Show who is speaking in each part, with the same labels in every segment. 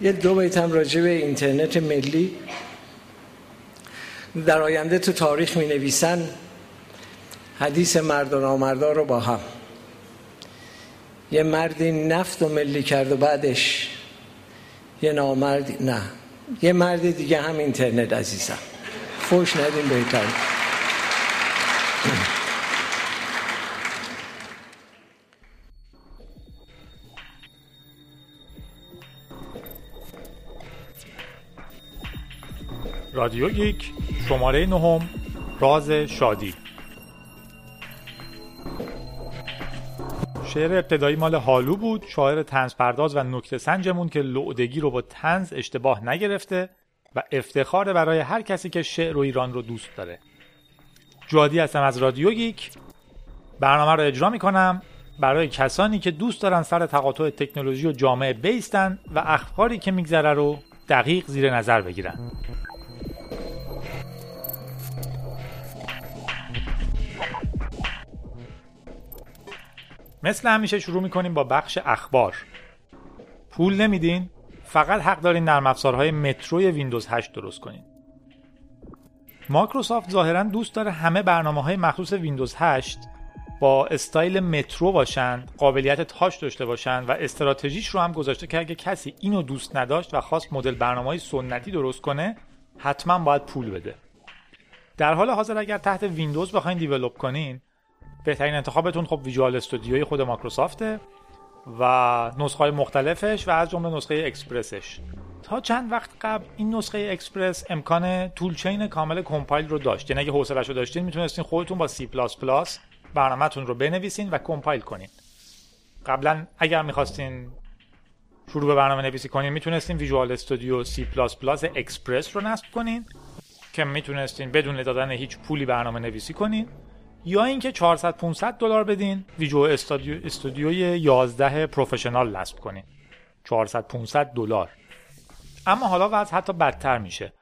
Speaker 1: یه دو بیت هم راجع به اینترنت ملی. در آینده تو تاریخ می نویسن حدیث مرد و نامردا رو با هم. یه مردی نفت و ملی کرد و بعدش یه نامرد نه. یه مرد دیگه هم اینترنت عزیزم. فوش ندیم بهتر.
Speaker 2: رادیو گیک شماره نهم راز شادی. شعر ابتدایی مال حالو بود شاعر طنزپرداز و نکته سنجمون که لودگی رو با طنز اشتباه نگرفته و افتخار برای هر کسی که شعر و ایران رو دوست داره. جادی هستم از رادیو گیک. برنامه رو اجرا می‌کنم برای کسانی که دوست دارن سر تقاطع تکنولوژی و جامعه بایستن و اخباری که میگذره رو دقیق زیر نظر بگیرن. مثل همیشه شروع می‌کنیم با بخش اخبار. پول نمیدین؟ فقط حق دارین نرم افزارهای Metro ی ویندوز 8 درست کنین. مایکروسافت ظاهرا دوست داره همه برنامه های مخصوص ویندوز 8 با style Metro باشن قابلیت touch داشته باشن و استراتژیش رو هم گذاشته که اگه کسی اینو دوست نداشت و خواست مدل برنامه های سنتی درست کنه حتما باید پول بده. در حال حاضر اگر تحت ویندوز بخواین develop کنین بهترین انتخابتون خب Visual Studio ی خود مایکروسافته و نسخه های مختلفش و از جمله نسخه اکسپرسش. تا چند وقت قبل این نسخه اکسپرس امکان toolchain کامل compile رو داشت. یعنی اگه حوصله‌اش رو داشتین می‌تونستین خودتون با C++ برنامهتون رو بنویسین و compile کنین. قبلا اگر می‌خواستین شروع به برنامه نویسی کنین می‌تونستین Visual Studio C++ Express رو نصب کنین که می‌تونستین بدون دادن هیچ پولی برنامه نویسی کنین. یا اینکه 400 500 دلار بدین Visual Studio Studio ی 11 Professional نصب کنین. 400 500 دلار. اما حالا وضع حتی بدتر میشه.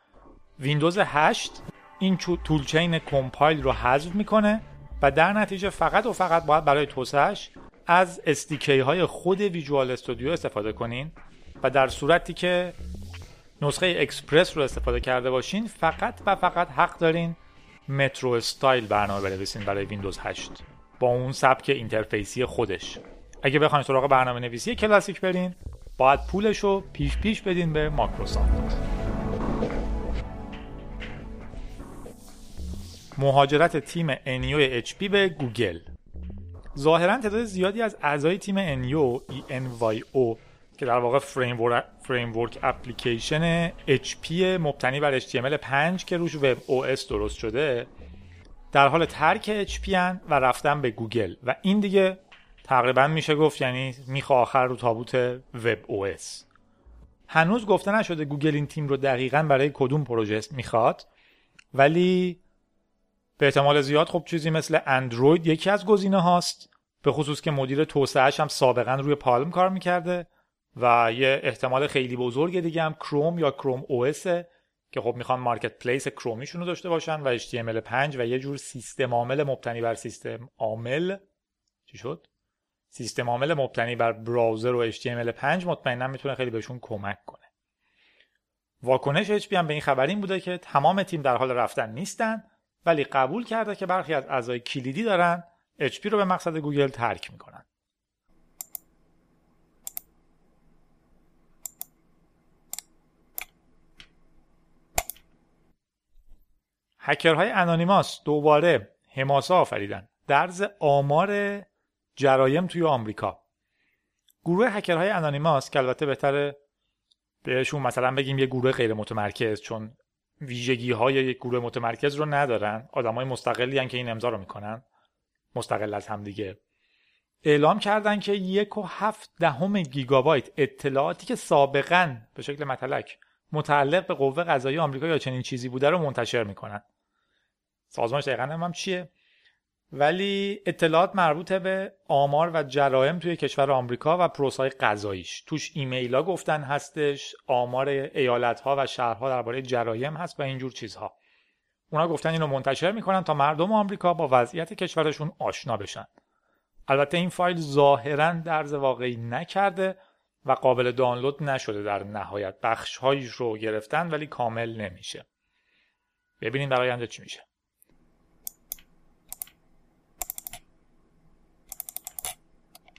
Speaker 2: ویندوز 8 این toolchain compile رو حذف می‌کنه و در نتیجه فقط و فقط باید برای توسعه‌ش از SDK های خود Visual Studio استفاده کنین و در صورتی که نسخه اکسپرس رو استفاده کرده باشین فقط و فقط حق دارین Metro style برنامه بنویسین برای ویندوز 8 با اون سبک interface ی خودش. اگه بخواین سراغ برنامه نویسی کلاسیک برین باید پولش رو پیش پیش بدین به مایکروسافت. مهاجرت تیم Enyo HP به گوگل. ظاهرا تعداد زیادی از اعضای تیم انیو ENYO که در واقع framework اپلیکیشن HP مبتنی بر HTML5 که روش webOS درست شده در حال ترک HP و رفتن به گوگل. و این دیگه تقریبا میشه گفت یعنی میخ آخر رو تابوت webOS هنوز گفته نشده گوگل این تیم رو دقیقا برای کدوم پروژه می‌خواد ولی به احتمال زیاد خب چیزی مثل اندروید یکی از گزینه هاست به خصوص که مدیر توسعهش هم سابقا روی پالم کار می‌کرده. و یه احتمال خیلی بزرگ دیگه هم کروم یا کروم او که خب می‌خوان مارکت پلیس کرومیشون رو داشته باشن و HTML5 و یه جور سیستم عامل مبتنی بر سیستم عامل. چی شد؟ سیستم عامل مبتنی بر براوزر و HTML5 مطمئنا می‌تونه خیلی بهشون کمک کنه. واکنش HP هم به این خبر این بوده که تمام تیم در حال رفتن نیستن ولی قبول کرده که برخی از اعضای کلیدی دارن HP رو به مقصد گوگل ترک می‌کنن. هکرهای انانیماس دوباره حماسه آفریدن درز آمار جرایم توی آمریکا. گروه هکرهای انانیماس که البته بهتره بهشون مثلا بگیم یه گروه غیر متمرکز چون ویژگی های یک گروه متمرکز رو ندارن. آدم های مستقلی هن که این امضا رو می‌کنن. مستقل از هم دیگه. اعلام کردن که یک و هفت دهم گیگابایت اطلاعاتی که سابقا به شکل متلک متعلق به قوه قضایی آمریکا یا چنین چیزی بوده رو منتشر می‌کنن. سازمانش دقیقا هم چیه؟ ولی اطلاعات مربوط به آمار و جرائم توی کشور آمریکا و پروسای قضاییش. توش ایمیل ها گفتن هستش آمار ایالت ها و شهرها درباره جرایم هست و اینجور چیزها. اونا گفتن اینو منتشر می‌کنن تا مردم آمریکا با وضعیت کشورشون آشنا بشن. البته این فایل ظاهرا درز واقعی نکرده و قابل دانلود نشده در نهایت. بخش رو گرفتن ولی کامل نمیشه. ببینیم در آینده چی میشه.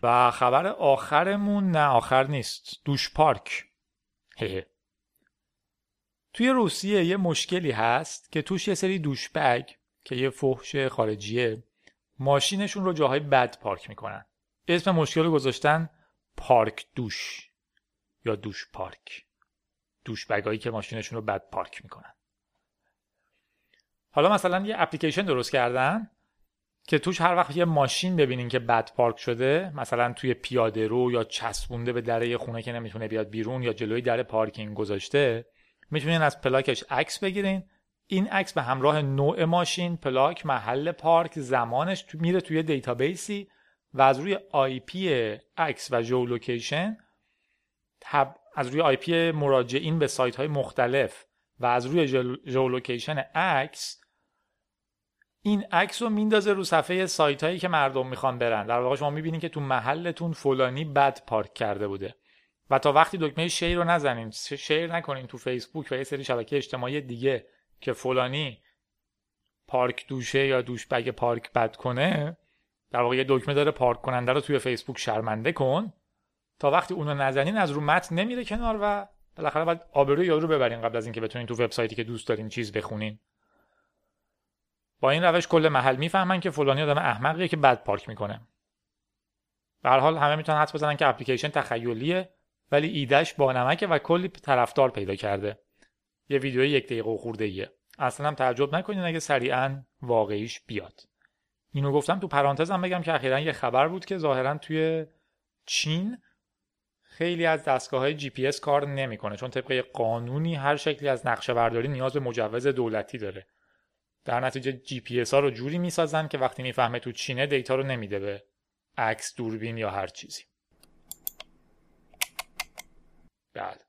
Speaker 2: و خبر آخرمون نه آخر نیست. دوش پارک. توی روسیه یه مشکلی هست که توش یه سری دوش بگ که یه فحش خارجیه ماشینشون رو جاهای بد پارک می‌کنن. اسم مشکل رو گذاشتن پارک دوش یا دوش پارک. douchebag ایی که ماشینشون رو بد پارک می‌کنن. حالا مثلا یه اپلیکیشن درست کردن. که توش هر وقت یه ماشین ببینین که بد پارک شده مثلا توی پیاده رو یا چسبونده به در خونه که نمی‌تونه بیاد بیرون یا جلوی در پارکینگ گذاشته می‌تونین از پلاکش عکس بگیرین. این عکس به همراه نوع ماشین پلاک محل پارک زمانش میره توی database ی و از روی IP عکس و geolocation از روی IP مراجعین به سایت های مختلف و از روی geolocation عکس این عکس رو میندازه رو صفحه سایت هایی که مردم می‌خوان برن. در واقع شما می‌بینید که تو محلتون فلانی بد پارک کرده بوده. و تا وقتی دکمه share رو نزنین share نکنین تو فیسبوک و یه سری شبکه اجتماعی دیگه که فلانی پارک douche ه یا douchebag پارک بد کنه در واقع یه دکمه داره پارک کننده رو توی فیسبوک شرمنده کن. تا وقتی اونو نزنین از رو متن نمیره کنار و بالاخره باید آبروی یارو رو ببرین قبل از اینکه بتونین تو وبسایتی که دوست دارین چیز بخونین. با این روش کل محل می‌فهمن که فلانی آدم احمقیه که بد پارک می‌کنه. به حال همه می‌تونن حدس بزنن که اپلیکیشن تخیلیه ولی ایدهش با نمکه و کلی طرفدار پیدا کرده. یه ویدیو یک دقیقه و خورده ایه اصلا هم تعجب نکنین اگه سریعا واقعیش بیاد. اینو گفتم تو پرانتزم بگم که اخیرا یه خبر بود که ظاهرا توی چین خیلی از دستگاه های جی پی اس کار نمی‌کنه چون طبق قانونی هر شکلی از نقشه برداری نیاز به مجوز دولتی داره. در نتیجه جی پی اس ها رو جوری می‌سازن که وقتی می‌فهمه تو چینه data رو نمیده به عکس دوربین یا هر چیزی. بله.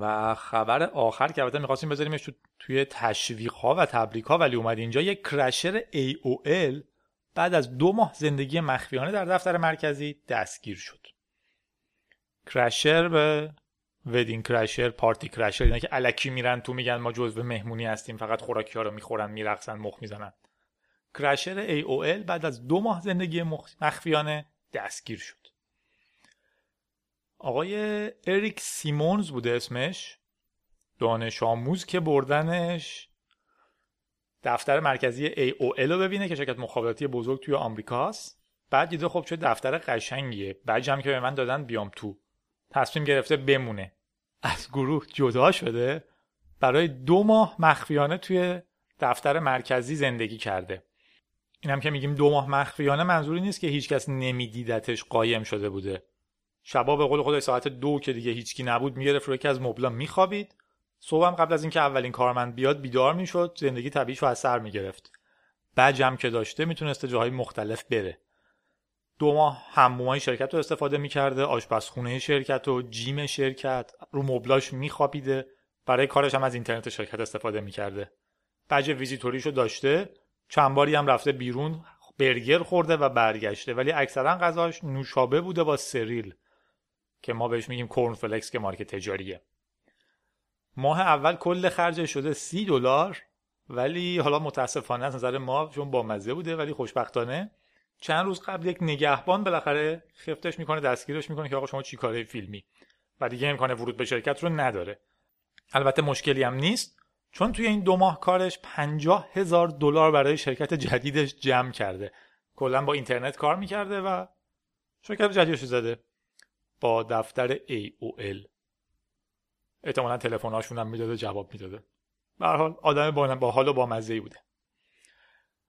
Speaker 2: و خبر آخر که البته می‌خواستیم بذاریمش تو توی تشویق ها و تبریک ها ولی اومد اینجا. یک کرشر AOL بعد از دو ماه زندگی مخفیانه در دفتر مرکزی دستگیر شد. کرشر به ودین کرشر پارتی کرشر اینا که الکی میرن تو میگن ما جزو مهمونی هستیم فقط خوراکی ها رو می‌خورن میرقصن مخ می‌زنن. کرشر AOL بعد از دو ماه زندگی مخفیانه دستگیر شد. آقای اریک سیمونز بوده اسمش. دانش آموز که بردنش. دفتر مرکزی AOL رو ببینه که شرکت مخابراتی بزرگ توی آمریکاست. بعد دیده خب چه دفتر قشنگیه. بعد که به من دادن بیام تو تصمیم گرفته بمونه. از گروه جدا شده برای دو ماه مخفیانه توی دفتر مرکزی زندگی کرده. اینم که میگیم دو ماه مخفیانه منظوری نیست که هیچکس نمیدیدتش قایم شده بوده. شبا به قول خودش ساعت دو که دیگه هیچکی نبود می‌گرفت رو یکی از مبلا میخوابید. صبحم قبل از اینکه اولین کارمند بیاد بیدار می‌شد زندگی طبیعیش رو از سر می‌گرفت. بجم که داشته می‌تونسته جاهای مختلف بره. دو ماه همومای شرکت رو استفاده می‌کرده آشپزخونه شرکت و جیم شرکت رو مبلاش میخوابیده. برای کارش هم از اینترنت شرکت استفاده می‌کرده. بج ویزیتوریش رو داشته. چند باری هم رفته بیرون برگر خورده و برگشته. ولی اکثرا غذاش نوشابه بوده با سریل. که ما بهش میگیم کورن فلکس که مارک تجاریه. ماه اول کل خرجش شده سی دلار. ولی حالا متاسفانه از نظر ما چون با مزه بوده ولی خوشبختانه چند روز قبل یک نگهبان بالاخره خفتش می‌کنه دستگیرش می‌کنه که آقا شما چی کاره فیلمی؟ و دیگه امکان ورود به شرکت رو نداره. البته مشکلی هم نیست چون توی این دو ماه کارش پنجاه هزار دلار برای شرکت جدیدش جمع کرده. کلا با اینترنت کار می‌کرده و شرکت جدیدش زده. با دفتر AOL احتمالا تلفن‌هاشون هم می‌داده جواب می‌داده. به حال آدم با, حال و با مزه بوده.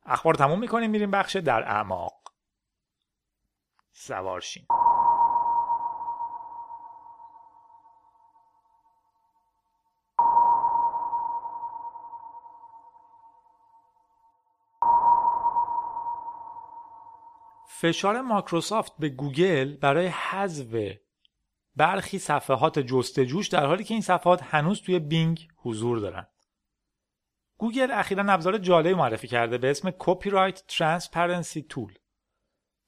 Speaker 2: اخبار تموم می‌کنیم میریم بخش در اعماق. سوارشین فشار مایکروسافت به گوگل برای حذف برخی صفحات جستجوش در حالی که این صفحات هنوز توی بینگ حضور دارن. گوگل اخیرا ابزار جالبی معرفی کرده به اسم Copyright Transparency Tool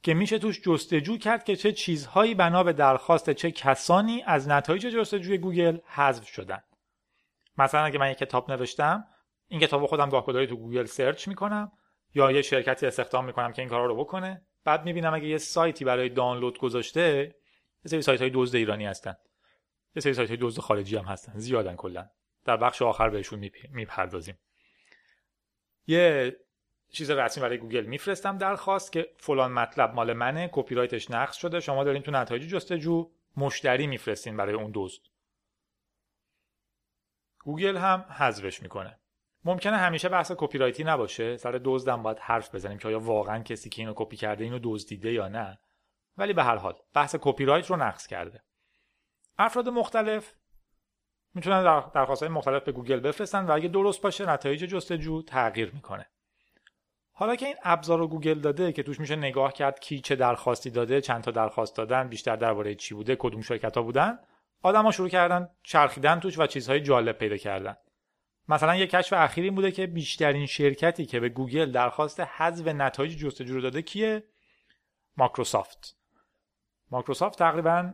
Speaker 2: که میشه توش جستجو کرد که چه چیزهایی بنا به درخواست چه کسانی از نتایج جستجوی گوگل حذف شدن. مثلا اگه من یک کتاب نوشتم این کتاب خودم گاهگداری تو گوگل search می‌کنم یا یه شرکتی استخدام می‌کنم که این کارا رو بکنه. بعد می‌بینم اگه یه سایتی برای دانلود گذاشته یه سری سایت های دزد ایرانی هستن. یه سری سایت های دزد خارجی هم هستن. زیادن کلا. در بخش آخر بهشون می‌پردازیم. یه چیز رسمی برای گوگل میفرستم درخواست که فلان مطلب مال منه کپی رایتش نقض شده شما دارین تو نتایج جستجو مشتری میفرستین برای اون دزد گوگل هم حذفش می‌کنه. ممکنه همیشه بحث کپی رایتی نباشه سر دزدم باید حرف بزنیم که آیا واقعا کسی که اینو کپی کرده اینو دزدیده یا نه. ولی به هر حال بحث کپی رایت رو نقض کرده. افراد مختلف می‌تونن درخواست های مختلف به گوگل بفرستن و اگه درست باشه نتایج جستجو تغییر می‌کنه. حالا که این ابزار رو گوگل داده که توش میشه نگاه کرد کی چه درخواستی داده چند تا درخواست دادن بیشتر درباره چی بوده کدوم شرکت ها بودن آدما شروع کردن چرخیدن توش و چیزهای جالب پیدا کردن. مثلا یک کشف اخیری بوده که بیشترین شرکتی که به گوگل درخواست حذف نتایج جستجو رو داده کیه؟ ماکروسافت ماکروسافت تقریبا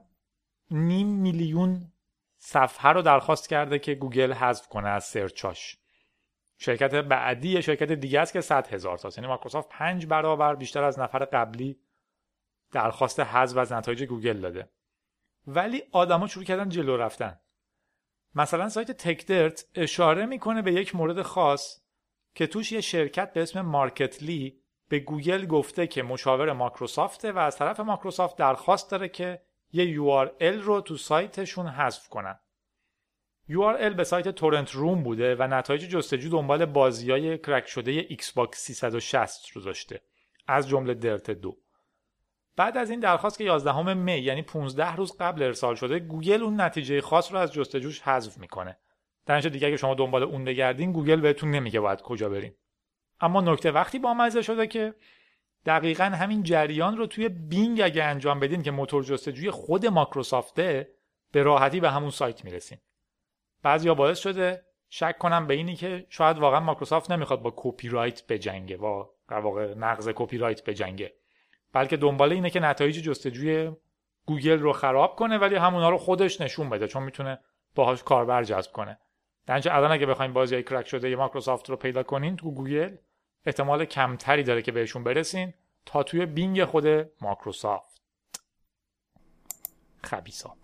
Speaker 2: نیم میلیون صفحه رو درخواست کرده که گوگل حذف کنه از search اش. شرکت بعدی شرکت دیگه است که 100 هزار تا یعنی مایکروسافت پنج برابر بیشتر از نفر قبلی درخواست حذف از نتایج گوگل داده. ولی آدما شروع کردن جلو رفتن. مثلا سایت Techdirt اشاره می‌کنه به یک مورد خاص که توش یه شرکت به اسم Marketly به گوگل گفته که مشاور مایکروسافته و از طرف مایکروسافت درخواست داره که یه URL رو تو سایتشون حذف کنن. URL به سایت Torrent Room بوده و نتایج جستجو دنبال بازیای کرک شده Xbox 360 رو داشته از جمله Dirt دو. بعد از این درخواست که 11 می یعنی 15 روز قبل ارسال شده گوگل اون نتیجه خاص رو از جستجوش حذف می‌کنه. در دیگه اگه شما دنبال اون بگردین گوگل بهتون نمیگه باید کجا برین. اما نکته وقتی با مزه شده که دقیقا همین جریان رو توی بینگ اگه انجام بدین که موتور جستجوی خود ماکروسافته به راحتی به همون سایت می‌رسین. بعضیا باعث شده شک کنم به اینی که شاید واقعا مایکروسافت نمی‌خواد با کپی رایت بجنگه با در واقع نقض کپی رایت بجنگه. بلکه دنبال اینه که نتایج جستجوی گوگل رو خراب کنه ولی همونا رو خودش نشون بده چون می‌تونه باهاش کاربر جذب کنه. در نتیجه الان اگه بخوایم بازی کرک شده مایکروسافت رو پیدا کنین تو گوگل احتمال کمتری داره که بهشون برسین تا توی بینگ خود مایکروسافت. خبیثا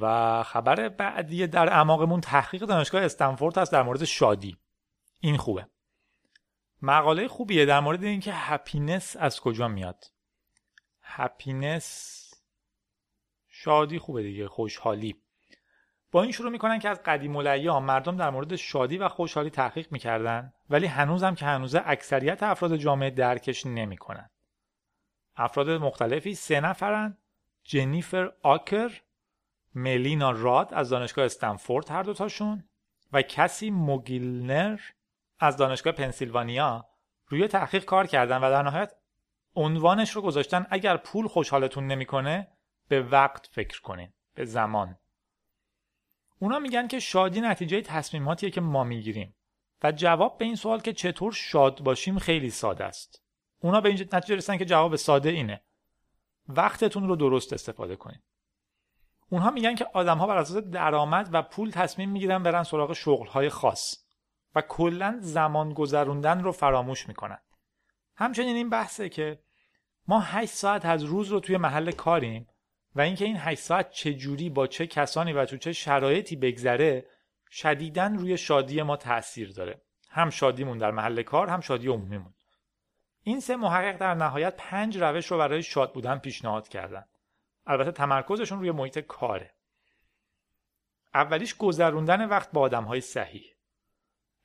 Speaker 2: و خبر بعدی در اعماقمون تحقیق دانشگاه استنفورد هست در مورد شادی. این خوبه. مقاله خوبیه در مورد اینکه هپینس از کجا میاد. هپینس شادی خوبه دیگه خوشحالی. با این شروع می‌کنن که از قدیم الایام مردم در مورد شادی و خوشحالی تحقیق می‌کردن ولی هنوزم که هنوزه اکثریت افراد جامعه درکش نمی‌کنن. افراد مختلفی سه نفرن جنیفر آکر ملینا راد از دانشگاه استنفورد هر دوتاشون و کسی موگیلنر از دانشگاه پنسیلوانیا روی تحقیق کار کردن و در نهایت عنوانش رو گذاشتن اگر پول خوشحالتون نمی‌کنه به وقت فکر کنین به زمان. اونا میگن که شادی نتیجه تصمیماتیه که ما می‌گیریم و جواب به این سوال که چطور شاد باشیم خیلی ساده است. اونا به این نتیجه رسیدن که جواب ساده اینه. وقتتون رو درست استفاده کنید اونها میگن که آدم ها بر اساس درآمد و پول تصمیم می‌گیرن برن سراغ شغل های خاص و کلا زمان گذروندن رو فراموش می‌کنن. همچنین این بحثه که ما 8 ساعت از روز رو توی محل کاریم و اینکه این 8 ساعت چه جوری با چه کسانی و تو چه شرایطی بگذره شدیدن روی شادی ما تاثیر داره. هم شادیمون در محل کار هم شادی عمومیمون. این سه محقق در نهایت پنج روش رو برای شاد بودن پیشنهاد کردن. البته تمرکزشون روی محیط کاره. اولیش گذروندن وقت با آدم های صحیح.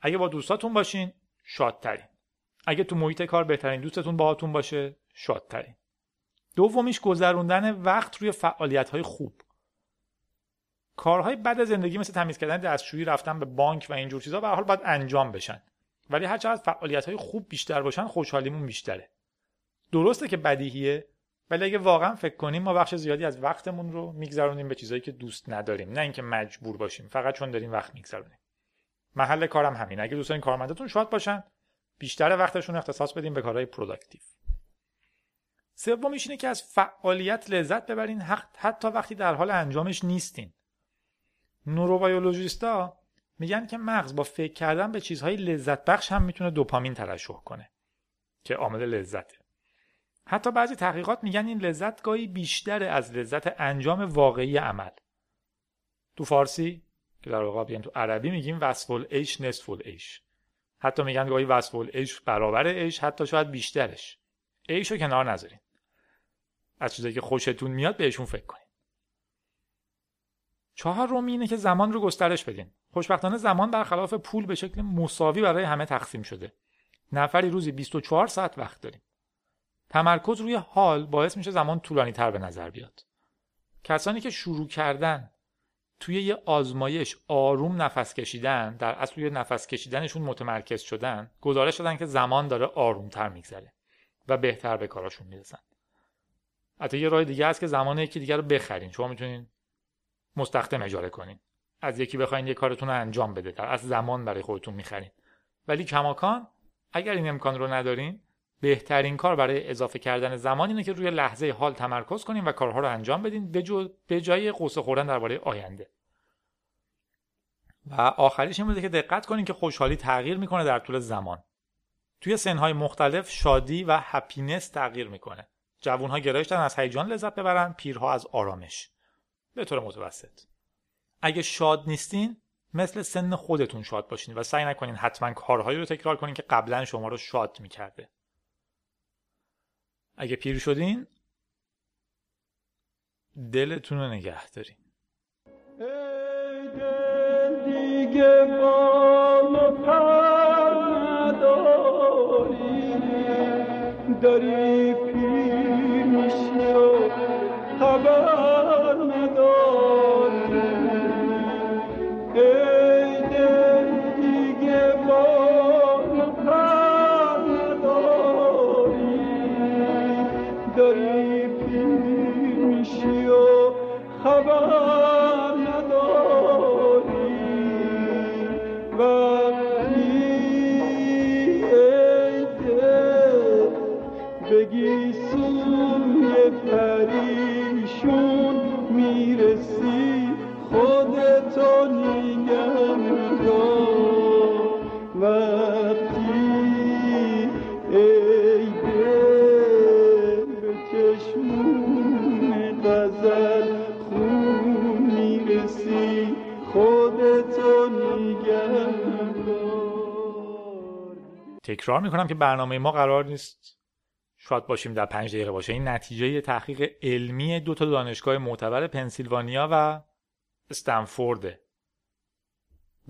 Speaker 2: اگه با دوستاتون باشین شادترین. اگه تو محیط کار بهترین دوستتون باهاتون باشه شادترین. دومیش گذروندن وقت روی فعالیت های خوب. کارهای بد زندگی مثل تمیز کردن دستشویی رفتن به بانک و اینجور چیزا به حال باید انجام بشن. ولی هر چقدر فعالیت های خوب بیشتر باشن خوشحالیمون بیشتره. درسته که بدیهیه ولی اگه واقعا فکر کنیم ما بخش زیادی از وقتمون رو میگذرونیم به چیزایی که دوست نداریم. نه اینکه مجبور باشیم فقط چون داریم وقت میگذرونیم. محل کارم همین اگه دوست دارین کارمندتون شاد باشن بیشتر وقتشون اختصاص بدیم به کارهای productive. سومیش اینه که از فعالیت لذت ببرین. حتی وقتی در حال انجامش نیستین. neurobiologist ا میگن که مغز با فکر کردن به چیزهای لذت بخش هم می‌تونه دوپامین ترشح کنه که عامل لذته. حتی بعضی تحقیقات میگن این لذت گاهی بیشتر از لذت انجام واقعی عمل. تو فارسی که در واقع تو عربی میگیم وصف ایش نصف ایش حتی میگن گاهی وصف ایش برابر ایش حتی شاید بیشترش. ایش رو کنار نذارین. از چیزایی که خوشتون میاد بهشون فکر کنین. چهار رومی اینه که زمان رو گسترش بدین. خوشبختانه زمان برخلاف پول به شکل مساوی برای همه تقسیم شده. نفری روزی 24 ساعت وقت داریم. تمرکز روی حال باعث میشه زمان طولانی تر به نظر بیاد. کسانی که شروع کردن توی یه آزمایش آروم نفس کشیدن در اصل توی نفس کشیدنشون متمرکز شدن گزارش دادن که زمان داره آرومتر میگذره و بهتر به کاراشون می‌رسن. حتی یه راه دیگه هست که زمان یکی دیگر رو بخرین. شما می‌تونین مستخدم اجاره کنین. از یکی بخواین یه کارتون رو انجام بده. در از زمان برای خودتون می‌خرین. ولی کماکان اگر این امکان رو ندارین بهترین کار برای اضافه کردن زمان اینه که روی لحظه حال تمرکز کنین و کارها رو انجام بدین به, به جای قصه خوردن درباره آینده. و آخریش این بوده که دقت کنین که خوشحالی تغییر می‌کنه در طول زمان. توی سنهای مختلف شادی و هپینس تغییر می‌کنه. جوانها گرایش دارن از هیجان لذت ببرن پیرها از آرامش. به طور متوسط. اگه شاد نیستین مثل سن خودتون شاد باشین و سعی نکنین حتما کارهایی رو تکرار کنین که قبلا شما رو شاد می‌کرده. اگه پیر شدین دلتون رو نگه دارین. ای دل دیگه نداری تکرار می‌کنم که برنامه ما قرار نیست شاد باشیم در پنج دقیقه باشه. این نتیجه تحقیق علمی دو تا دانشگاه معتبر پنسیلوانیا و استنفورده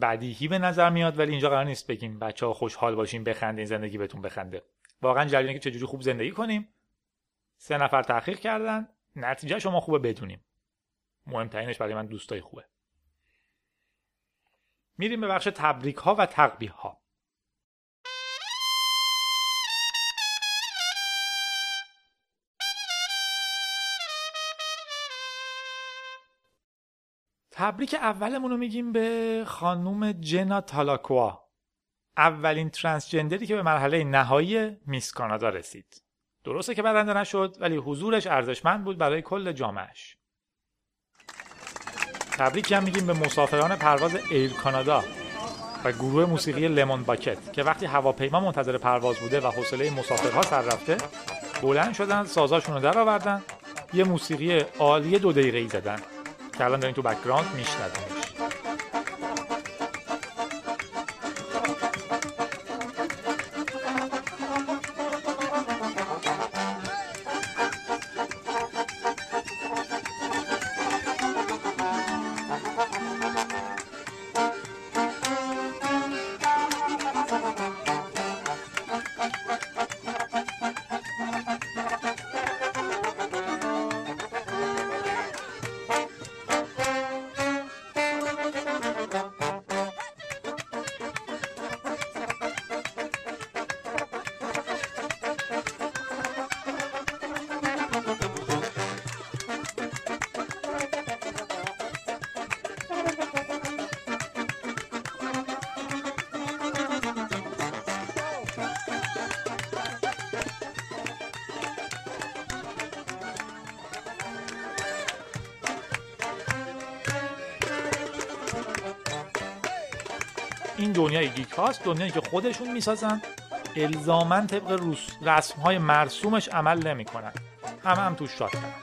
Speaker 2: بدیهی به نظر میاد ولی اینجا قرار نیست بگیم بچه ها خوشحال باشیم بخندین زندگی بهتون بخنده. واقعا جریانه که چجوری خوب زندگی کنیم. سه نفر تحقیق کردن. نتیجه شما خوبه بدونیم. مهمترینش برای من دوستای خوبه. میریم به بخش تبریک ها و تقبیه ها تبریک اولمون رو میگیم به خانوم جنا تالاکوا. اولین ترانسجندری که به مرحله نهایی میس کانادا رسید. درسته که برنده نشد ولی حضورش ارزشمند بود برای کل جامعش تبریک هم میگیم به مسافران پرواز Air Canada و گروه موسیقی Lemon Bucket که وقتی هواپیما منتظر پرواز بوده و حوصله مسافرها سر رفته بلند شدن سازاشون رو در آوردن یه موسیقی عالی دو دقیقه ای زدن. که الان دارین تو background میشنویم دنیای گیک هاست دنیایی که خودشون می‌سازن. الزامن طبق رسم های مرسومش عمل نمی‌کنن. همه هم توش شاد کردن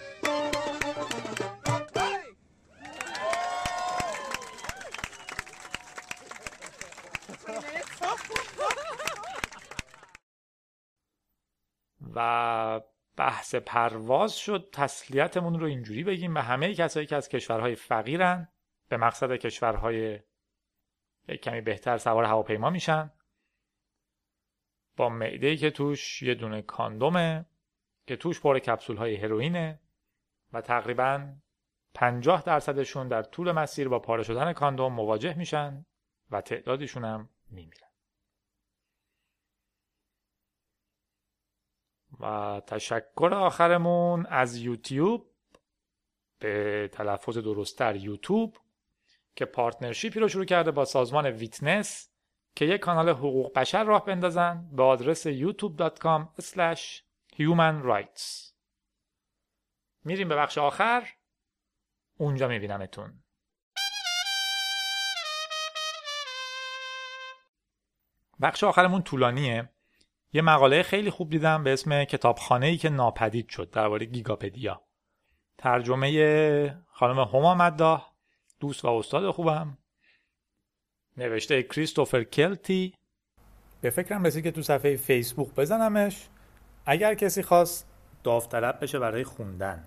Speaker 2: و بحث پرواز شد. تسلیتمون رو اینجوری بگیم به همه کسایی که از کشورهای فقیرن به مقصد کشورهای کمی بهتر سوار هواپیما میشن. با معده که توش یه دونه کاندومه که توش پر کپسول های هروئینه و تقریبا 50 درصدشون در طول مسیر با پاره شدن کاندوم مواجه میشن و تعدادشون هم میمیرن. و تشکر آخرمون از یوتیوب. به تلفظ درستتر یوتیوب. که partnership ی رو شروع کرده با سازمان Witness که یک کانال حقوق بشر راه بندازن به آدرس youtube.com human rights. میریم به بخش آخر. اونجا میبینمتون. بخش آخرمون طولانیه. یه مقاله خیلی خوب دیدم به اسم کتابخانه ای که ناپدید شد درباره گیگاپدیا. ترجمه خانم هما مداح. دوست و استاد خوبم. نوشته کریستوفر کلتی. به فکرم رسید که تو صفحه فیسبوک بزنمش. اگر کسی خواست داوطلب بشه برای خوندن.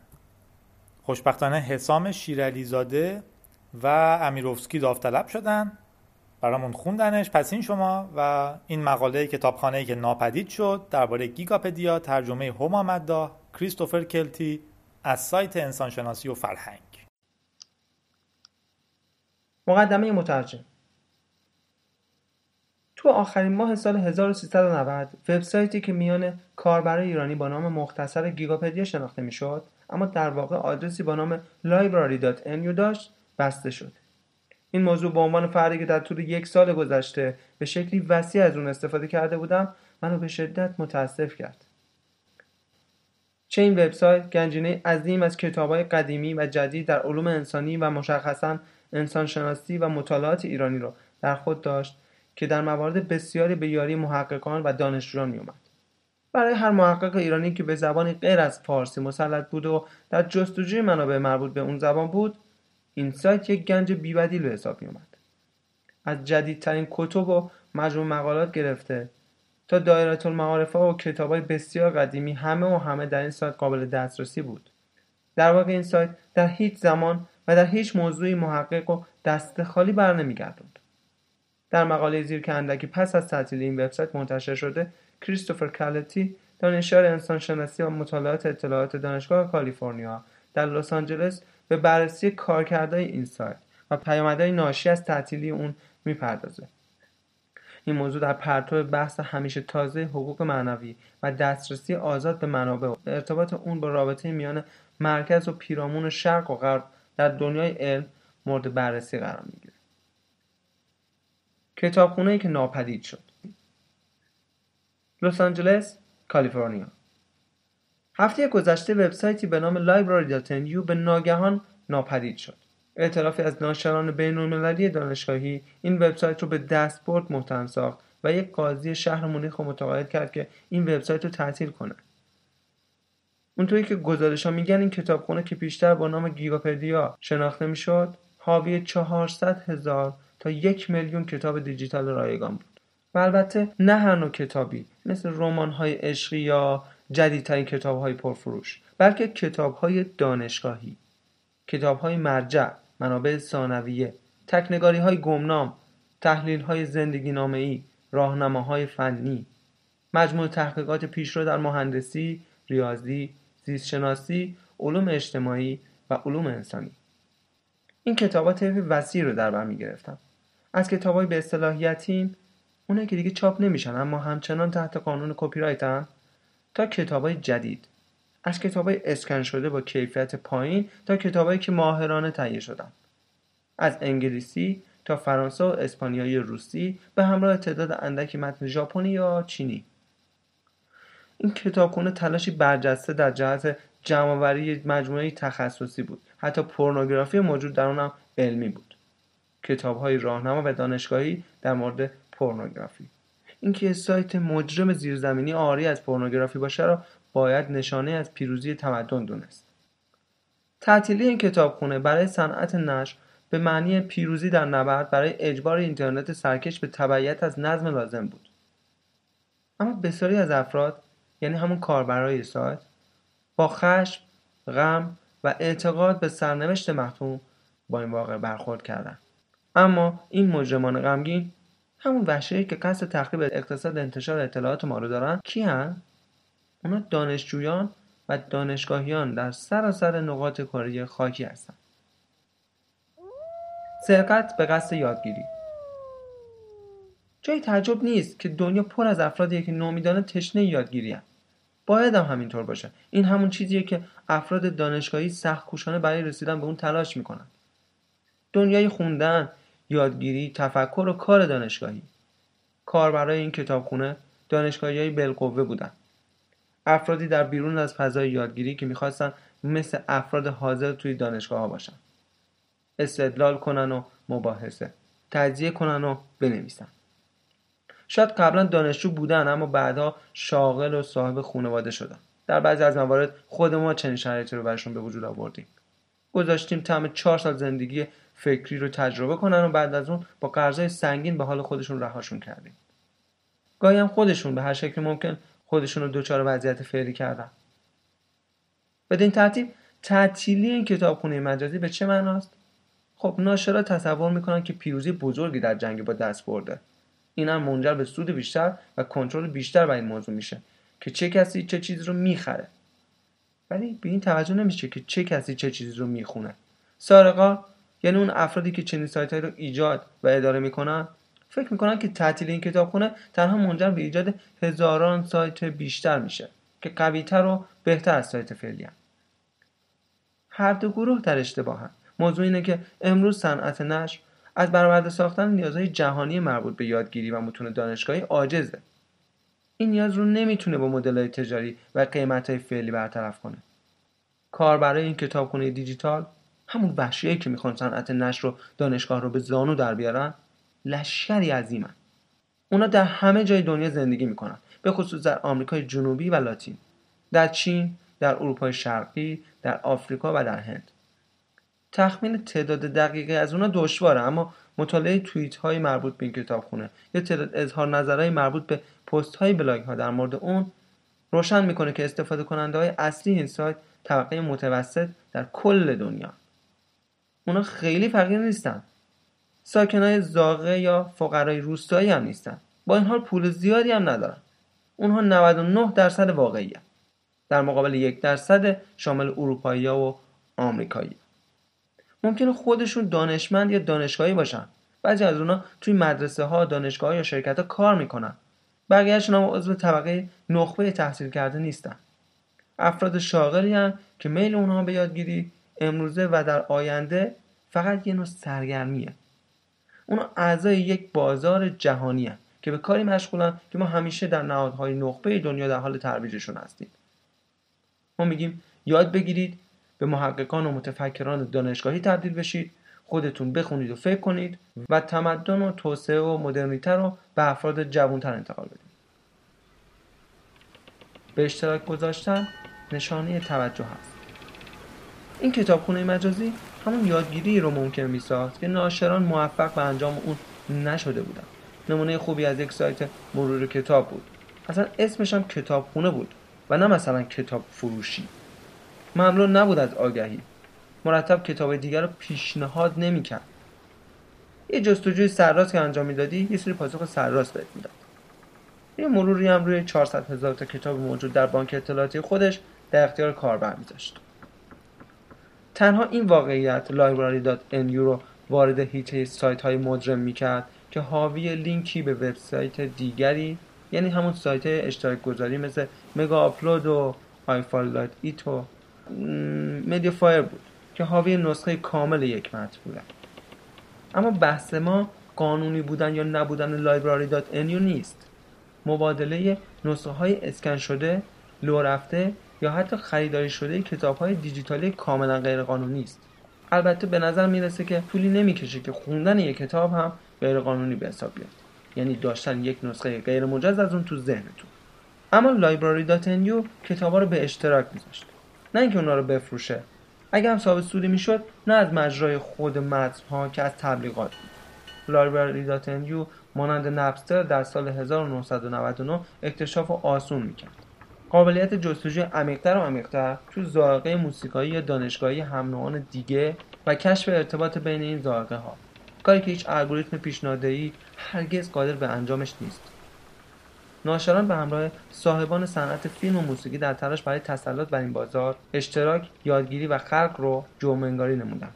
Speaker 2: خوشبختانه حسام شیرعلیزاده و امیروفسکی داوطلب شدن. برامون خوندنش. پس این شما و این مقاله کتابخانه که ناپدید شد درباره گیگاپدیا ترجمه هما کریستوفر کلتی از سایت انسانشناسی و فرهنگ.
Speaker 3: مقدمه مترجم. تو آخرین ماه سال 1390 وبسایتی که میان کاربرای ایرانی با نام مختصر گیگاپدیا شناخته می‌شد اما در واقع آدرسی با نام library.nu داشت بسته شد. این موضوع به عنوان فردی که در طول یک سال گذشته به شکلی وسیع از اون استفاده کرده بودم منو به شدت متاسف کرد. چه این وبسایت گنجینه عظیم از کتابهای قدیمی و جدید در علوم انسانی و مشخصا انسانشناسی و مطالعات ایرانی را در خود داشت که در موارد بسیاری به یاری محققان و دانشجویان میومد برای هر محقق ایرانی که به زبانی غیر از فارسی مسلط بود و در جستجوی منابع مربوط به اون زبان بود این سایت یک گنج بیبدیل به حساب می اومد. از جدیدترین کتب و مجموع مقالات گرفته تا دایره المعارف و کتاب های بسیار قدیمی همه و همه در این سایت قابل دسترسی بود. در واقع این سایت در هیچ زمان و در هیچ موضوعی محقق و دست خالی بر نمیگردوند. در مقاله زیر که اندکی پس از تعطیل این وبسایت منتشر شده کریستوفر کالتی دانشیار انسانشناسی و مطالعات اطلاعات دانشگاه کالیفرنیا در لس آنجلس به بررسی کارکردهای این سایت و پیامدهای ناشی از تعطیلی اون می‌پردازه این موضوع در پرتو بحث همیشه تازه حقوق معنوی و دسترسی آزاد به منابع و ارتباط اون با رابطه میان مرکز و پیرامون شرق و غرب در دنیای علم مورد بررسی قرار می‌گیره. کتابخونه که ناپدید شد. لس آنجلس کالیفرنیا. هفته گذشته وبسایتی به نام library.nu به ناگهان ناپدید شد. اعترافی از ناشران بینالمللی دانشگاهی این وبسایت رو به دستبرد متهم ساخت و یک قاضی شهر مونیخ متقاعد کرد که این وبسایت رو تعطیل کنه. اونطوری که گزارش ها میگن این کتابخونه که پیشتر با نام گیگاپدیا شناخته می‌شد حاوی 400 هزار تا یک میلیون کتاب دیجیتال رایگان بود. و البته نه هر نوع کتابی مثل رمان های عشقی یا جدیدترین کتاب های پرفروش بلکه کتاب های دانشگاهی. کتاب های مرجع منابع ثانویه تکنگاری های گمنام تحلیل های زندگی نامه ای راهنماهای فنی مجموع تحقیقات پیشرو در مهندسی ریاضی زیستشناسی علوم اجتماعی و علوم انسانی. این کتابات طیف وسیع رو در بر می‌گرفتم از کتابای به اصطلاح یتیم اونه که دیگه چاپ نمیشن اما همچنان تحت قانون کپی رایت تا کتابای جدید. از کتابای اسکن شده با کیفیت پایین تا کتابایی که ماهرانه تهیه شدن. از انگلیسی تا فرانسه و اسپانیایی روسی به همراه تعداد اندکی متن ژاپنی یا چینی. این کتابخونه تلاشی برجسته در جهت جمعآوری مجموعه تخصصی بود. حتی پورنوگرافی موجود در اونم علمی بود. کتاب های راهنما و دانشگاهی در مورد پورنوگرافی. اینکه سایت مجرم زیرزمینی آری از پورنوگرافی باشه را باید نشانه از پیروزی تمدن دونست. تعطیلی این کتابخونه برای صنعت نشر به معنی پیروزی در نبرد برای اجبار اینترنت سرکش به تبعیت از نظم لازم بود. اما بسیاری از افراد یعنی همون کاربرای سایت با خشم غم و اعتقاد به سرنوشت محتوم با این واقع برخورد کردند اما این مجرمان غمگین همون وحشی که قصد تخریب اقتصاد انتشار اطلاعات ما رو دارن کی هن؟ اونا دانشجویان و دانشگاهیان در سراسر نقاط کره خاکی هستند سرقت به قصد یادگیری. جای تعجب نیست که دنیا پر از افرادیه که نومیدانه تشنه یادگیری هست. باید هم همینطور باشه. این همون چیزیه که افراد دانشگاهی سخت کوشانه برای رسیدن به اون تلاش می‌کنن. دنیای خوندن یادگیری تفکر و کار دانشگاهی. کار برای این کتابخونه دانشگاهی های بالقوه بودن. افرادی در بیرون از فضای یادگیری که می‌خواستن مثل افراد حاضر توی دانشگاه ها باشن. استدلال کنن و مباحثه. تجزیه کنن و بنویسن. شاید قبلا دانشجو بودن اما بعدها شاغل و صاحب خانواده شدن. در بعضی از موارد خود ما چنین شرایطی رو برشون به وجود آوردیم. گذاشتیم تم چهار سال زندگی فکری رو تجربه کنن و بعد از اون با قرضای سنگین به حال خودشون رهاشون کردیم. گاهی هم خودشون به هر شکل ممکن خودشون رو دچار وضعیت فعلی کردن. بدین ترتیب تعطیلی این کتابخونه مجازی به چه معناست؟ خب ناشرا تصور می‌کنن که پیروزی بزرگی در جنگ با دست برده. این هم منجر به سود بیشتر و کنترل بیشتر بر این موضوع میشه که چه کسی چه چیزی رو می‌خره. ولی به این توجه نمیشه که چه کسی چه چیزی رو می‌خونه. سارقا یعنی اون افرادی که چنین سایت رو ایجاد و اداره می‌کنن فکر می‌کنن که تعطیل این کتابخونه تنها منجر به ایجاد هزاران سایت بیشتر میشه که قویتر و بهتر از سایت فعلی هر دو گروه در اشتباهن. موضوع اینه که امروز صنعت نشر از برآورده ساختن نیازهای جهانی مربوط به یادگیری و متون دانشگاهی عاجزه. این نیاز رو نمی‌تونه با مدل‌های تجاری و قیمت‌های فعلی برطرف کنه. کار برای این کتابخونه دیجیتال همون وحشیایی که می‌خوان صنعت نشر رو دانشگاه رو به زانو در بیارن لشکری عظیمن. اونا در همه جای دنیا زندگی می‌کنن به خصوص در آمریکای جنوبی و لاتین در چین در اروپای شرقی در آفریقا و در هند. تخمین تعداد دقیقی از اونا دشواره اما مطالعه توییت های مربوط به این کتابخونه یا تعداد اظهار نظرهای مربوط به پست های بلاگ ها در مورد اون روشن می‌کنه که استفاده کننده های اصلی این سایت طبقه متوسط در کل دنیا. اونا خیلی فقیر نیستن. ساکنای زاغه یا فقرای روستایی هم نیستن. با این حال پول زیادی هم ندارن. اونها 99 درصد واقعی هم. در مقابل یک درصد شامل اروپایی و آمریکایی. ممکنه خودشون دانشمند یا دانشگاهی باشن. بعضی از اونا توی مدرسه ها دانشگاه یا شرکت ها کار می‌کنن. بقیهشون هم عضو طبقه نخبه تحصیل کرده نیستن. افراد شاغلی هم که میل اونها به یادگیری امروزه و در آینده فقط یه نوع سرگرمیه. اونا اعضای یک بازار جهانی هن که به کاری مشغولن که ما همیشه در نهادهای نخبه دنیا در حال ترویجشون هستیم. ما میگیم یاد بگیرید به محققان و متفکران دانشگاهی تبدیل بشید خودتون بخونید و فکر کنید و تمدن و توسعه و مدرنیته رو به افراد جوانتر انتقال بدید. به اشتراک گذاشتن نشانه توجه هست. این کتابخونه مجازی همون یادگیری رو ممکن میساخت که ناشران موفق به انجام اون نشده بودن. نمونه خوبی از یک سایت مرور کتاب بود. اصلا اسمش هم کتابخونه بود و نه مثلا کتاب فروشی مملون نبود از آگهی. مرتب کتاب دیگر رو پیشنهاد نمی‌کرد. یه جستجوی سرراست که انجام می‌دادی یه سری پاسخ سرراست بهت می‌داد. یه مروری هم روی 400 هزار تا کتاب موجود در بانک اطلاعاتی خودش در اختیار کاربر میذاشت. تنها این واقعیت library.nu رو وارد حیطه سایت های مجرم می‌کرد که حاوی لینکی به وبسایت دیگری یعنی همون سایت اشتراک گذاری مثل Megaupload و iFile.it و MediaFire بود که حاوی نسخه کامل یک متن بودن اما بحث ما قانونی بودن یا نبودن library.nu نیست. مبادله نسخه های اسکن شده لو رفته یا حتی خریداری شده کتاب های دیجیتالی کاملا غیر قانونی است. البته به نظر می‌رسه که طولی نمی‌کشه که خوندن یک کتاب هم غیر قانونی به حساب بیاد. یعنی داشتن یک نسخه غیر مجاز از اون تو ذهنتون. اما library.nu کتابا رو به اشتراک میذاشت نه اینکه اونا رو بفروشه. اگه هم صاحب سودی می‌شد نه از مجرای خود متن ها که از تبلیغات. .nu مانند Napster در سال 1999 اکتشاف و آسون می‌کرد. قابلیت جستجوی عمیقتر و عمیقتر تو ذائقه موسیقایی یا دانشگاهی هم دیگه و کشف ارتباط بین این ذائقه ها کاری که هیچ الگوریتم پیشنهادی هرگز قادر به انجامش نیست. ناشران به همراه صاحبان صنعت فیلم و موسیقی در تلاش برای تسلط بر این بازار اشتراک یادگیری و خلق رو جرم‌انگاری نمودن.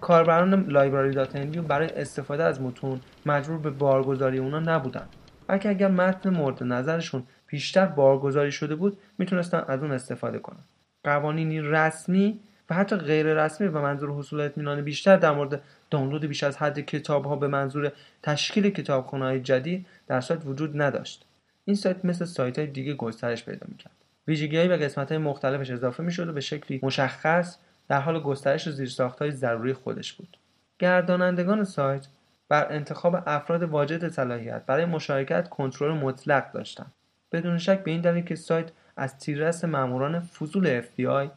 Speaker 3: کاربران library.nu برای استفاده از متون مجبور به بارگذاری اونا نبودن. بلکه اگر متن مورد نظرشون پیشتر بارگذاری شده بود می‌تونستن از اون استفاده کنن. قوانینی رسمی و حتی غیر رسمی به منظور حصول اطمینان بیشتر در مورد دانلود بیش از حد کتاب ها به منظور تشکیل کتابخانه های جدید در سایت وجود نداشت. این سایت مثل سایت های دیگه گسترش پیدا می‌کرد. ویژگی به قسمت های مختلفش اضافه می‌شد و به شکلی مشخص در حال گسترش زیرساخت های ضروری خودش بود. گردانندگان سایت بر انتخاب افراد واجد صلاحیت برای مشارکت کنترل مطلق داشتند. بدون شک به این دلیل که سایت از تیررس ماموران فضول FBI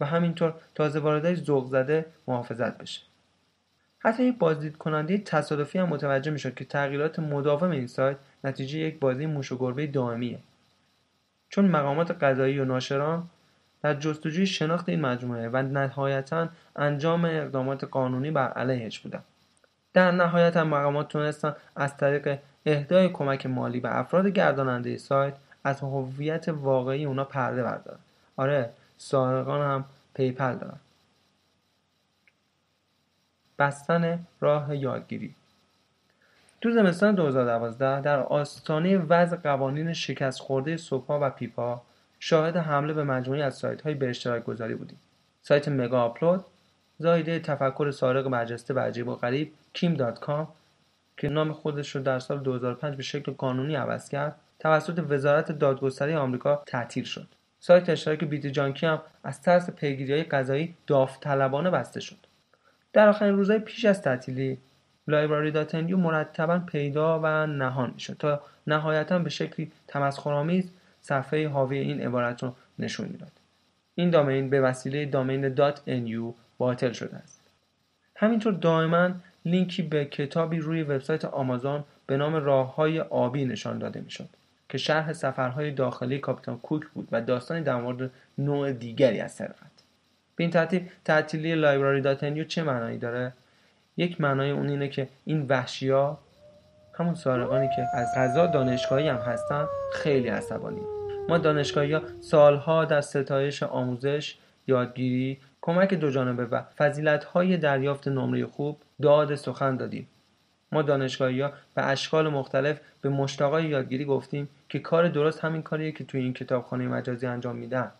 Speaker 3: و همینطور تازه واردای ذوق زده محافظت بشه. حتی یک بازدید کننده تصادفی هم متوجه می‌شد که تغییرات مداوم این سایت نتیجه یک بازی موش و گربه دائمیه. چون مقامات قضایی و ناشران در جستجوی شناخت این مجموعه و نهایتا انجام اقدامات قانونی بر علیهش بودند در نهایت هم مقامات تونستن از طریق اهدای کمک مالی به افراد گرداننده سایت از هویت واقعی اونا پرده بردارن. آره سارقان هم پیپل دارن. بستن راه یادگیری. تو زمستان 2012 در آستانه وضع قوانین شکست خورده SOPA و PIPA شاهد حمله به مجموعه‌ای از سایت های به اشتراک گذاری بودیم. سایت Megaupload زاییده تفکر سارق برجسته و عجیب و غریب Kim Dotcom که نام خودش رو در سال 2005 به شکل قانونی عوض کرد توسط وزارت دادگستری آمریکا تعطیل شد. سایت اشتراک BTjunkie هم از ترس پیگیری های قضایی داوطلبانه بسته شد. در آخرین روزهای پیش از تعطیلی library.nu مرتبا پیدا و نهان می‌شد تا نهایتا به شکلی تمسخرآمیز صفحه حاوی این عبارت رو نشون می‌داد. این domain به وسیله domain .nu باطل شده است. همینطور دائما لینکی به کتابی روی وبسایت آمازون به نام راههای آبی نشان داده می‌شد که شرح سفرهای داخلی کاپیتان کوک بود و داستانی در مورد نوع دیگری از سرقت. به این ترتیب تعطیلی library.nu چه معنایی داره؟ یک معنای اون اینه که این وحشیا همون سارقانی که از قضا دانشگاهی هم هستن خیلی عصبانی ما دانشگاهی ها سالها در ستایش آموزش یادگیری کمک دو جانبه و فضیلت های دریافت نمره خوب داد سخن دادیم. ما دانشگاهی ها به اشکال مختلف به مشتاقای یادگیری گفتیم که کار درست همین کاریه که توی این کتابخانه مجازی انجام میدن.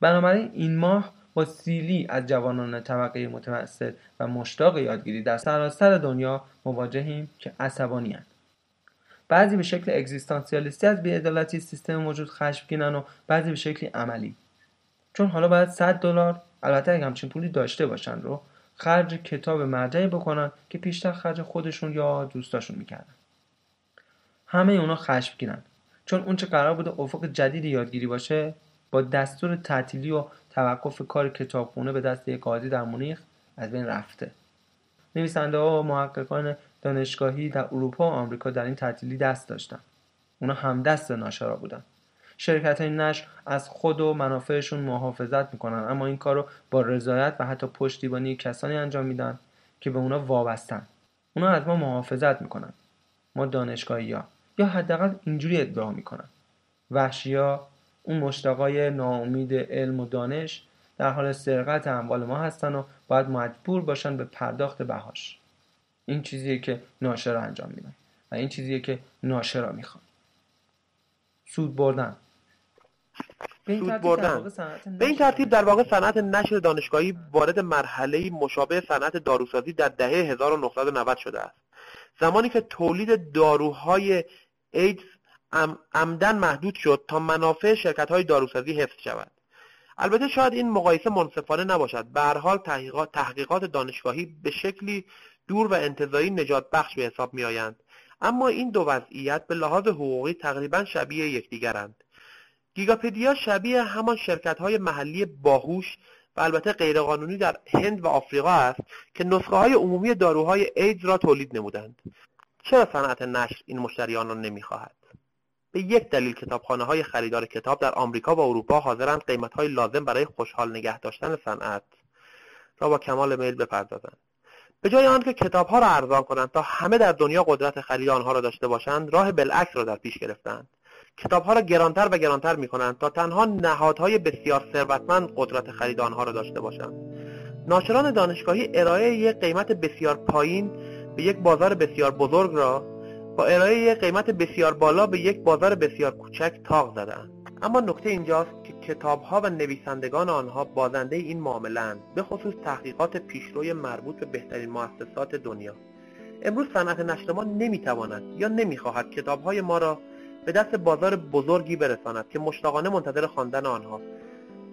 Speaker 3: بنابراین این ماه با سیلی از جوانان طبقه متوسط و مشتاق یادگیری در سراسر دنیا مواجهیم که عصبانی بعضی به شکل اگزیستانسیالیستی از بیعدالتی سیستم موجود خشمگینن و بعضی به شکلی عملی. چون حالا باید 100 دلار البته اگه همچین پولی داشته باشن رو خرج کتاب مرجعی بکنن که پیشتر خرج خودشون یا دوستاشون می‌کردن. همه اونا خشمگینن. چون اونچه قرار بوده افق جدید یادگیری باشه با دستور تعطیلی و توقف کار کتابخونه به دست یک قاضی در مونیخ از بین رفته. نویسنده ها و محققان دانشگاهی در اروپا و آمریکا در این تعطیلی دست داشتن. اونا هم دست ناشرا بودن. شرکت های نشر از خود و منافعشون محافظت می‌کنن اما این کار رو با رضایت و حتی پشتیبانی کسانی انجام میدن که به اونا وابستن. اونا از ما محافظت می‌کنن. ما دانشگاهی ها. یا حداقل اینجوری ادعا می‌کنن. وحشیا اون مشتاقای ناامید علم و دانش در حال سرقت اموال ما هستن و باید مجبور باشن به پرداخت بهاش. این چیزیه که ناشرا انجام میدن و این چیزیه که ناشرا می‌خوان. سود بردن.
Speaker 4: سود بردن. به این ترتیب در واقع صنعت نشر دانشگاهی وارد مرحله مشابه صنعت داروسازی در دهه 1990 شده است. زمانی که تولید داروهای ایدز عمدن محدود شد تا منافع شرکت های داروسازی حفظ شود. البته شاید این مقایسه منصفانه نباشد. به هر حال تحقیقات, دانشگاهی به شکلی دور و انتظایی نجات بخش به حساب می آیند. اما این دو وضعیت به لحاظ حقوقی تقریبا شبیه یکدیگرند. گیگاپدیا شبیه همان شرکت های محلی باهوش و البته غیرقانونی در هند و آفریقا است که نسخه های عمومی داروهای ایدز را تولید نمودند. چرا صنعت نشر این مشتریان را نمی‌خواهد؟ به یک دلیل کتابخانه های خریدار کتاب در آمریکا و اروپا حاضرند قیمت های لازم برای خوشحال نگه داشتن صنعت را با کمال میل بپردازند. به جای آنکه کتابها را ارزان کنند تا همه در دنیا قدرت خرید آنها را داشته باشند راه بالعکس را در پیش گرفتند کتابها را گرانتر و گرانتر می کنند تا تنها نهادهای بسیار ثروتمند قدرت خرید آنها را داشته باشند. ناشران دانشگاهی ارائه یک قیمت بسیار پایین به یک بازار بسیار بزرگ را با ارائه یک قیمت بسیار بالا به یک بازار بسیار کوچک تاق زدند اما نکته اینجاست که کتابها و نویسندگان آنها بازنده این معاملهاند به خصوص تحقیقات پیشروی مربوط به بهترین مؤسسات دنیا. امروز صنعت نشر ما نمی‌تواند یا نمی‌خواهد کتابهای ما را به دست بازار بزرگی برساند که مشتاقانه منتظر خواندن آنها.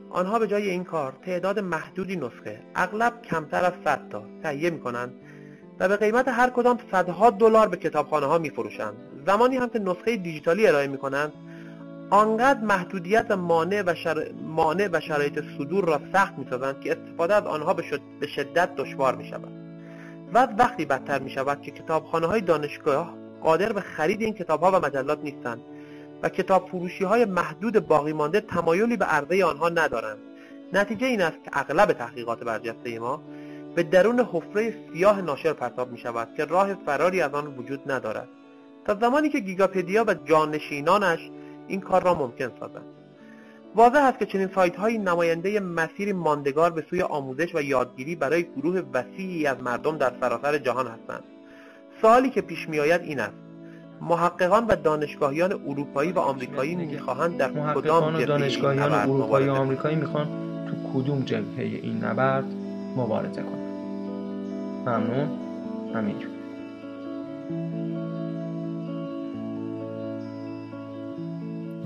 Speaker 4: آنها به جای این کار تعداد محدودی نسخه اغلب کمتر از 100 تا تهیه می‌کنند و به قیمت هر کدام صدها دلار به کتابخانه ها میفروشند. زمانی هم که نسخه دیجیتالی ارائه می‌کنند آنقدر محدودیت مانع و, شر... مانع و شرایط صدور را سخت می‌سازند که استفاده از آنها به, به شدت دشوار می شود و وقتی بدتر می شود که کتابخانه های دانشگاه قادر به خرید این کتاب ها و مجلات نیستند و کتاب فروشی های محدود باقی مانده تمایلی به عرضه آنها ندارند نتیجه این است که اغلب تحقیقات برجسته ما به درون حفره سیاه ناشر پرتاب می شود که راه فراری از آن وجود ندارد. تا زمانی که گیگاپدیا و جانشینانش این کار را ممکن سازند. واضح است که چنین سایت های نماینده مسیری ماندگار به سوی آموزش و یادگیری برای گروه وسیعی از مردم در سراسر جهان هستند. سوالی که پیش میآید این است. محققان و دانشگاهیان اروپایی و آمریکایی می‌خواهند در کدام
Speaker 3: و دانشگاهیان اروپایی و آمریکایی می‌خوان تو کدوم جبهه این نبرد مبارزه کنند؟ ممنون همینجور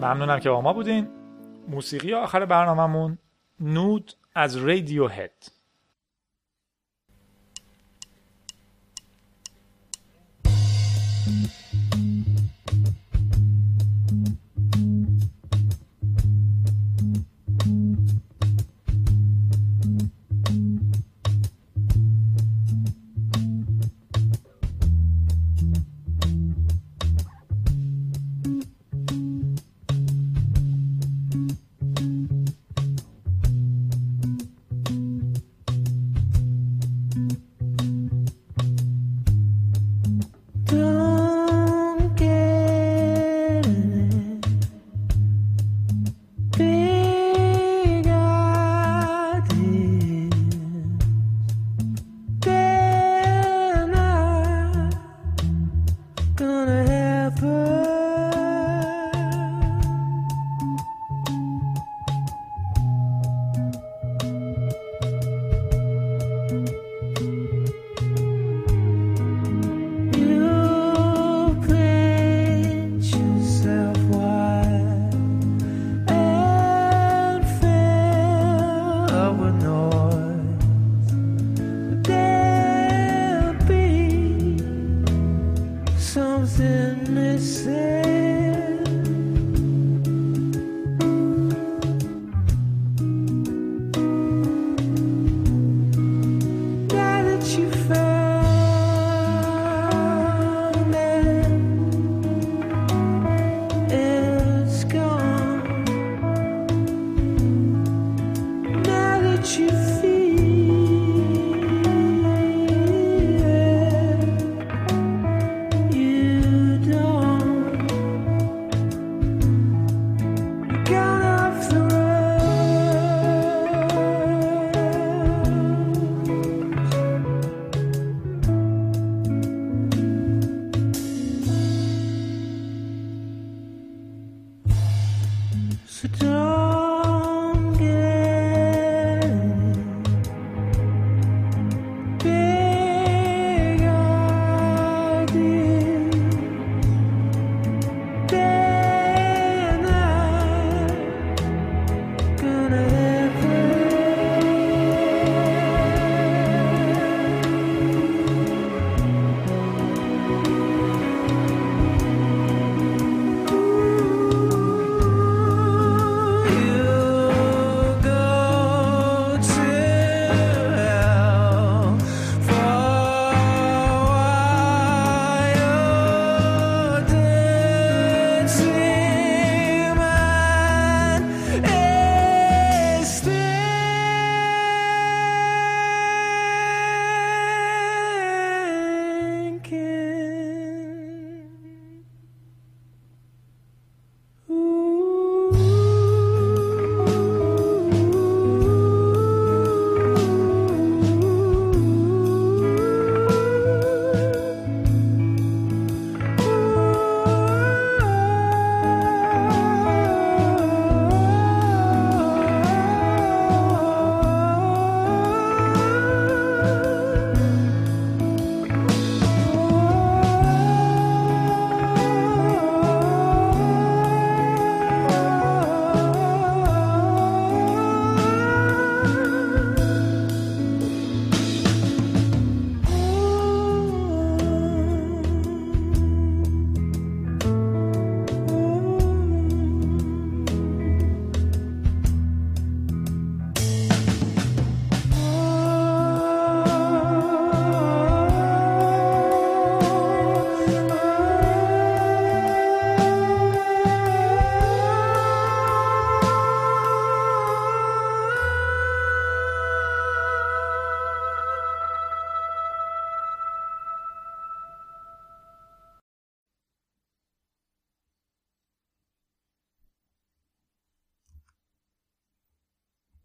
Speaker 5: ممنونم که با ما بودین. موسیقی آخر برنامهمون نود از رادیو هد